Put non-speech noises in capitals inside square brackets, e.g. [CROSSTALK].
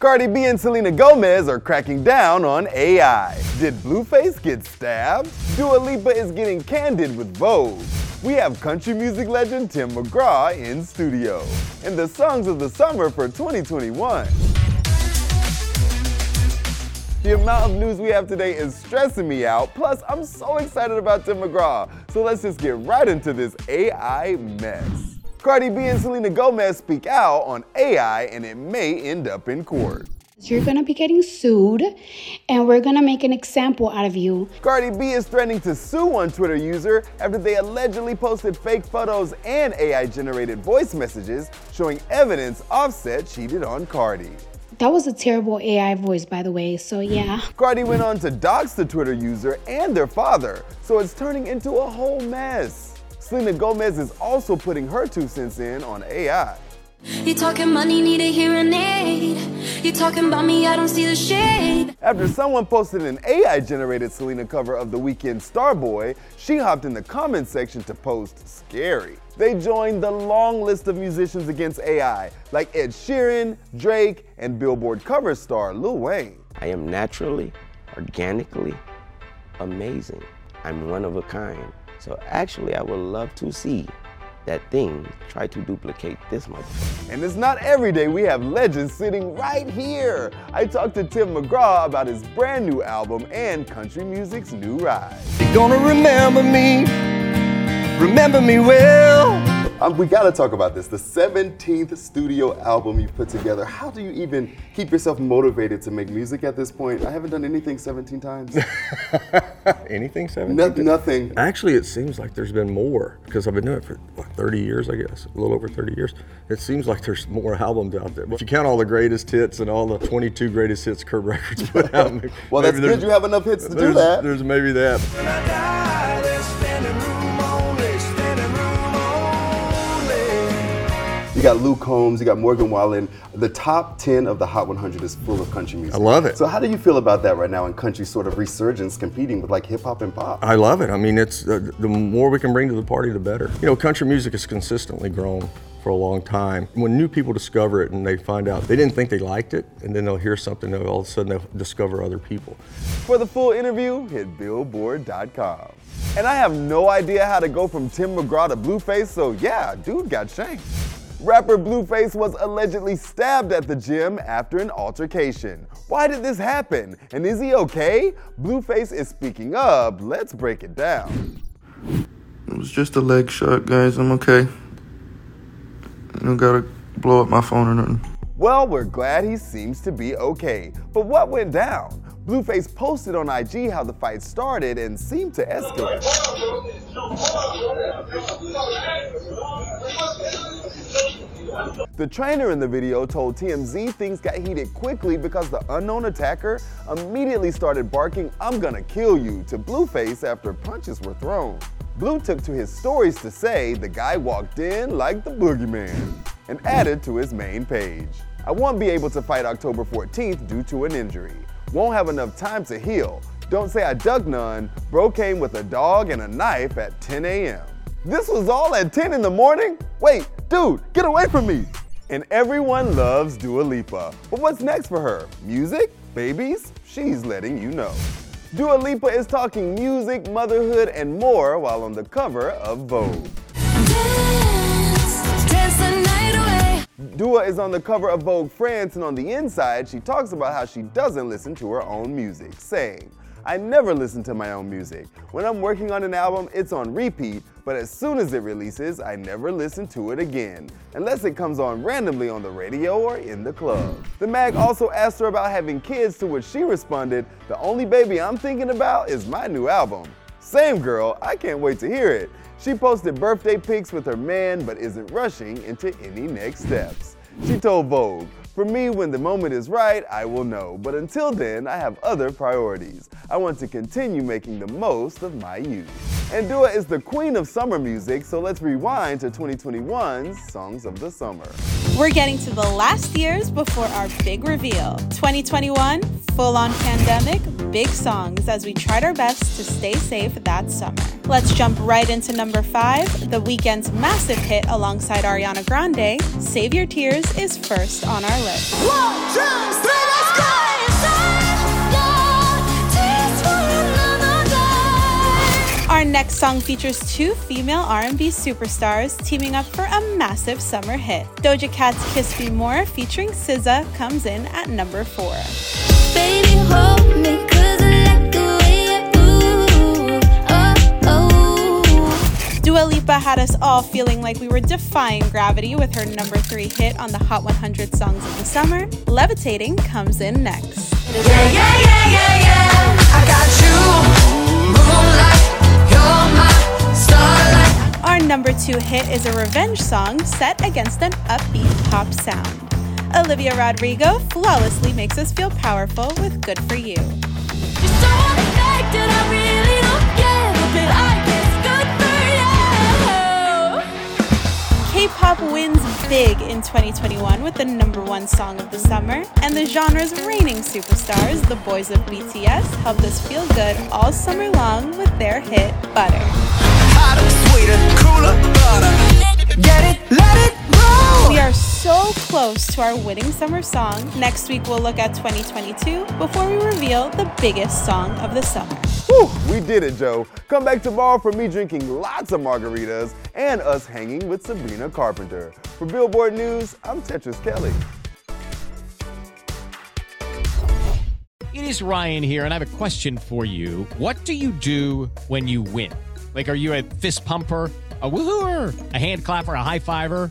Cardi B and Selena Gomez are cracking down on AI. Did Blueface get stabbed? Dua Lipa is getting candid with Vogue. We have country music legend Tim McGraw in studio. And the songs of the summer for 2021. The amount of news we have today is stressing me out. Plus, I'm so excited about Tim McGraw. So let's just get right into this AI mess. Cardi B and Selena Gomez speak out on AI and it may end up in court. You're gonna be getting sued, and we're gonna make an example out of you. Cardi B is threatening to sue one Twitter user after they allegedly posted fake photos and AI generated voice messages showing evidence Offset cheated on Cardi. That was a terrible AI voice, by the way, so yeah. Cardi went on to dox the Twitter user and their father, so it's turning into a whole mess. Selena Gomez is also putting her two cents in on AI. You talking money, need a hearing aid. You talking about me, I don't see the shade. After someone posted an AI generated Selena cover of the Weeknd Starboy, she hopped in the comment section to post scary. They joined the long list of musicians against AI, like Ed Sheeran, Drake, and Billboard cover star Lil Wayne. I am naturally, organically amazing. I'm one of a kind. So actually, I would love to see that thing try to duplicate this motherfucker. And it's not every day we have legends sitting right here. I talked to Tim McGraw about his brand new album and country music's new ride. You're gonna remember me, remember me well. Um, we gotta talk about this. The 17th studio album you've put together. How do you even keep yourself motivated to make music at this point? I haven't done anything 17 times. [LAUGHS] Anything 17? No, nothing. Actually, it seems like there's been more because I've been doing it for what, 30 years, I guess, a little over 30 years. It seems like there's more albums out there. If you count all the greatest hits and all the 22 greatest hits Curb Records put out, [LAUGHS] well, that's good. You have enough hits to do that. There's maybe that. Got Luke Combs, you got Morgan Wallen. The top 10 of the Hot 100 is full of country music. I love it. So how do you feel about that right now in country sort of resurgence competing with like hip hop and pop? I love it. I mean, it's uh, the more we can bring to the party, the better. You know, country music has consistently grown for a long time. When new people discover it and they find out they didn't think they liked it, and then they'll hear something, and all of a sudden they'll discover other people. For the full interview, hit billboard.com. And I have no idea how to go from Tim McGraw to Blueface, so yeah, dude got shanked. Rapper Blueface was allegedly stabbed at the gym after an altercation. Why did this happen? And is he okay? Blueface is speaking up. Let's break it down. It was just a leg shot, guys. I'm okay. I don't gotta blow up my phone or nothing. Well, we're glad he seems to be okay. But what went down? Blueface posted on IG how the fight started and seemed to escalate. The trainer in the video told TMZ things got heated quickly because the unknown attacker immediately started barking, I'm gonna kill you, to Blueface after punches were thrown. Blue took to his stories to say the guy walked in like the boogeyman and added to his main page. I won't be able to fight October 14th due to an injury. Won't have enough time to heal. Don't say I dug none. Bro came with a dog and a knife at 10 a.m. This was all at 10 in the morning? Wait, dude, get away from me. And everyone loves Dua Lipa. But what's next for her? Music? Babies? She's letting you know. Dua Lipa is talking music, motherhood, and more while on the cover of Vogue. Dua is on the cover of Vogue France, and on the inside, she talks about how she doesn't listen to her own music, saying, I never listen to my own music. When I'm working on an album, it's on repeat, but as soon as it releases, I never listen to it again, unless it comes on randomly on the radio or in the club. The mag also asked her about having kids, to which she responded, The only baby I'm thinking about is my new album. Same girl, I can't wait to hear it. She posted birthday pics with her man, but isn't rushing into any next steps. She told Vogue, for me, when the moment is right, I will know. But until then, I have other priorities. I want to continue making the most of my youth. And Dua is the queen of summer music, so let's rewind to 2021's Songs of the Summer. We're getting to the last years before our big reveal. 2021, full on pandemic, big songs as we tried our best to stay safe that summer. Let's jump right into number five. The Weeknd's massive hit alongside Ariana Grande, Save Your Tears, is first on our list. One, two, three, let's go! Our next song features two female R&B superstars teaming up for a massive summer hit. Doja Cat's Kiss Me More featuring SZA comes in at number 4. Oh, oh. had us all feeling like we were defying gravity with her number three hit on the Hot 100 Songs of the Summer. Levitating comes in next. Yeah, yeah, yeah, yeah, yeah. I got you, moonlight, you're my starlight. Our number two hit is a revenge song set against an upbeat pop sound. Olivia Rodrigo flawlessly makes us feel powerful with Good For You. K-pop wins big in 2021 with the number one song of the summer, and the genre's reigning superstars, the boys of BTS, helped us feel good all summer long with their hit Butter. Hotter, sweeter, cooler, butter. Get it, let it roll. We are so close to our winning summer song. Next week we'll look at 2022 before we reveal the biggest song of the summer. Whew, we did it, Joe. Come back tomorrow for me drinking lots of margaritas and us hanging with Sabrina Carpenter. For Billboard News, I'm Tetris Kelly. It is Ryan here, and I have a question for you. What do you do when you win? Like, are you a fist pumper? a woohooer, a hand clapper, a high fiver.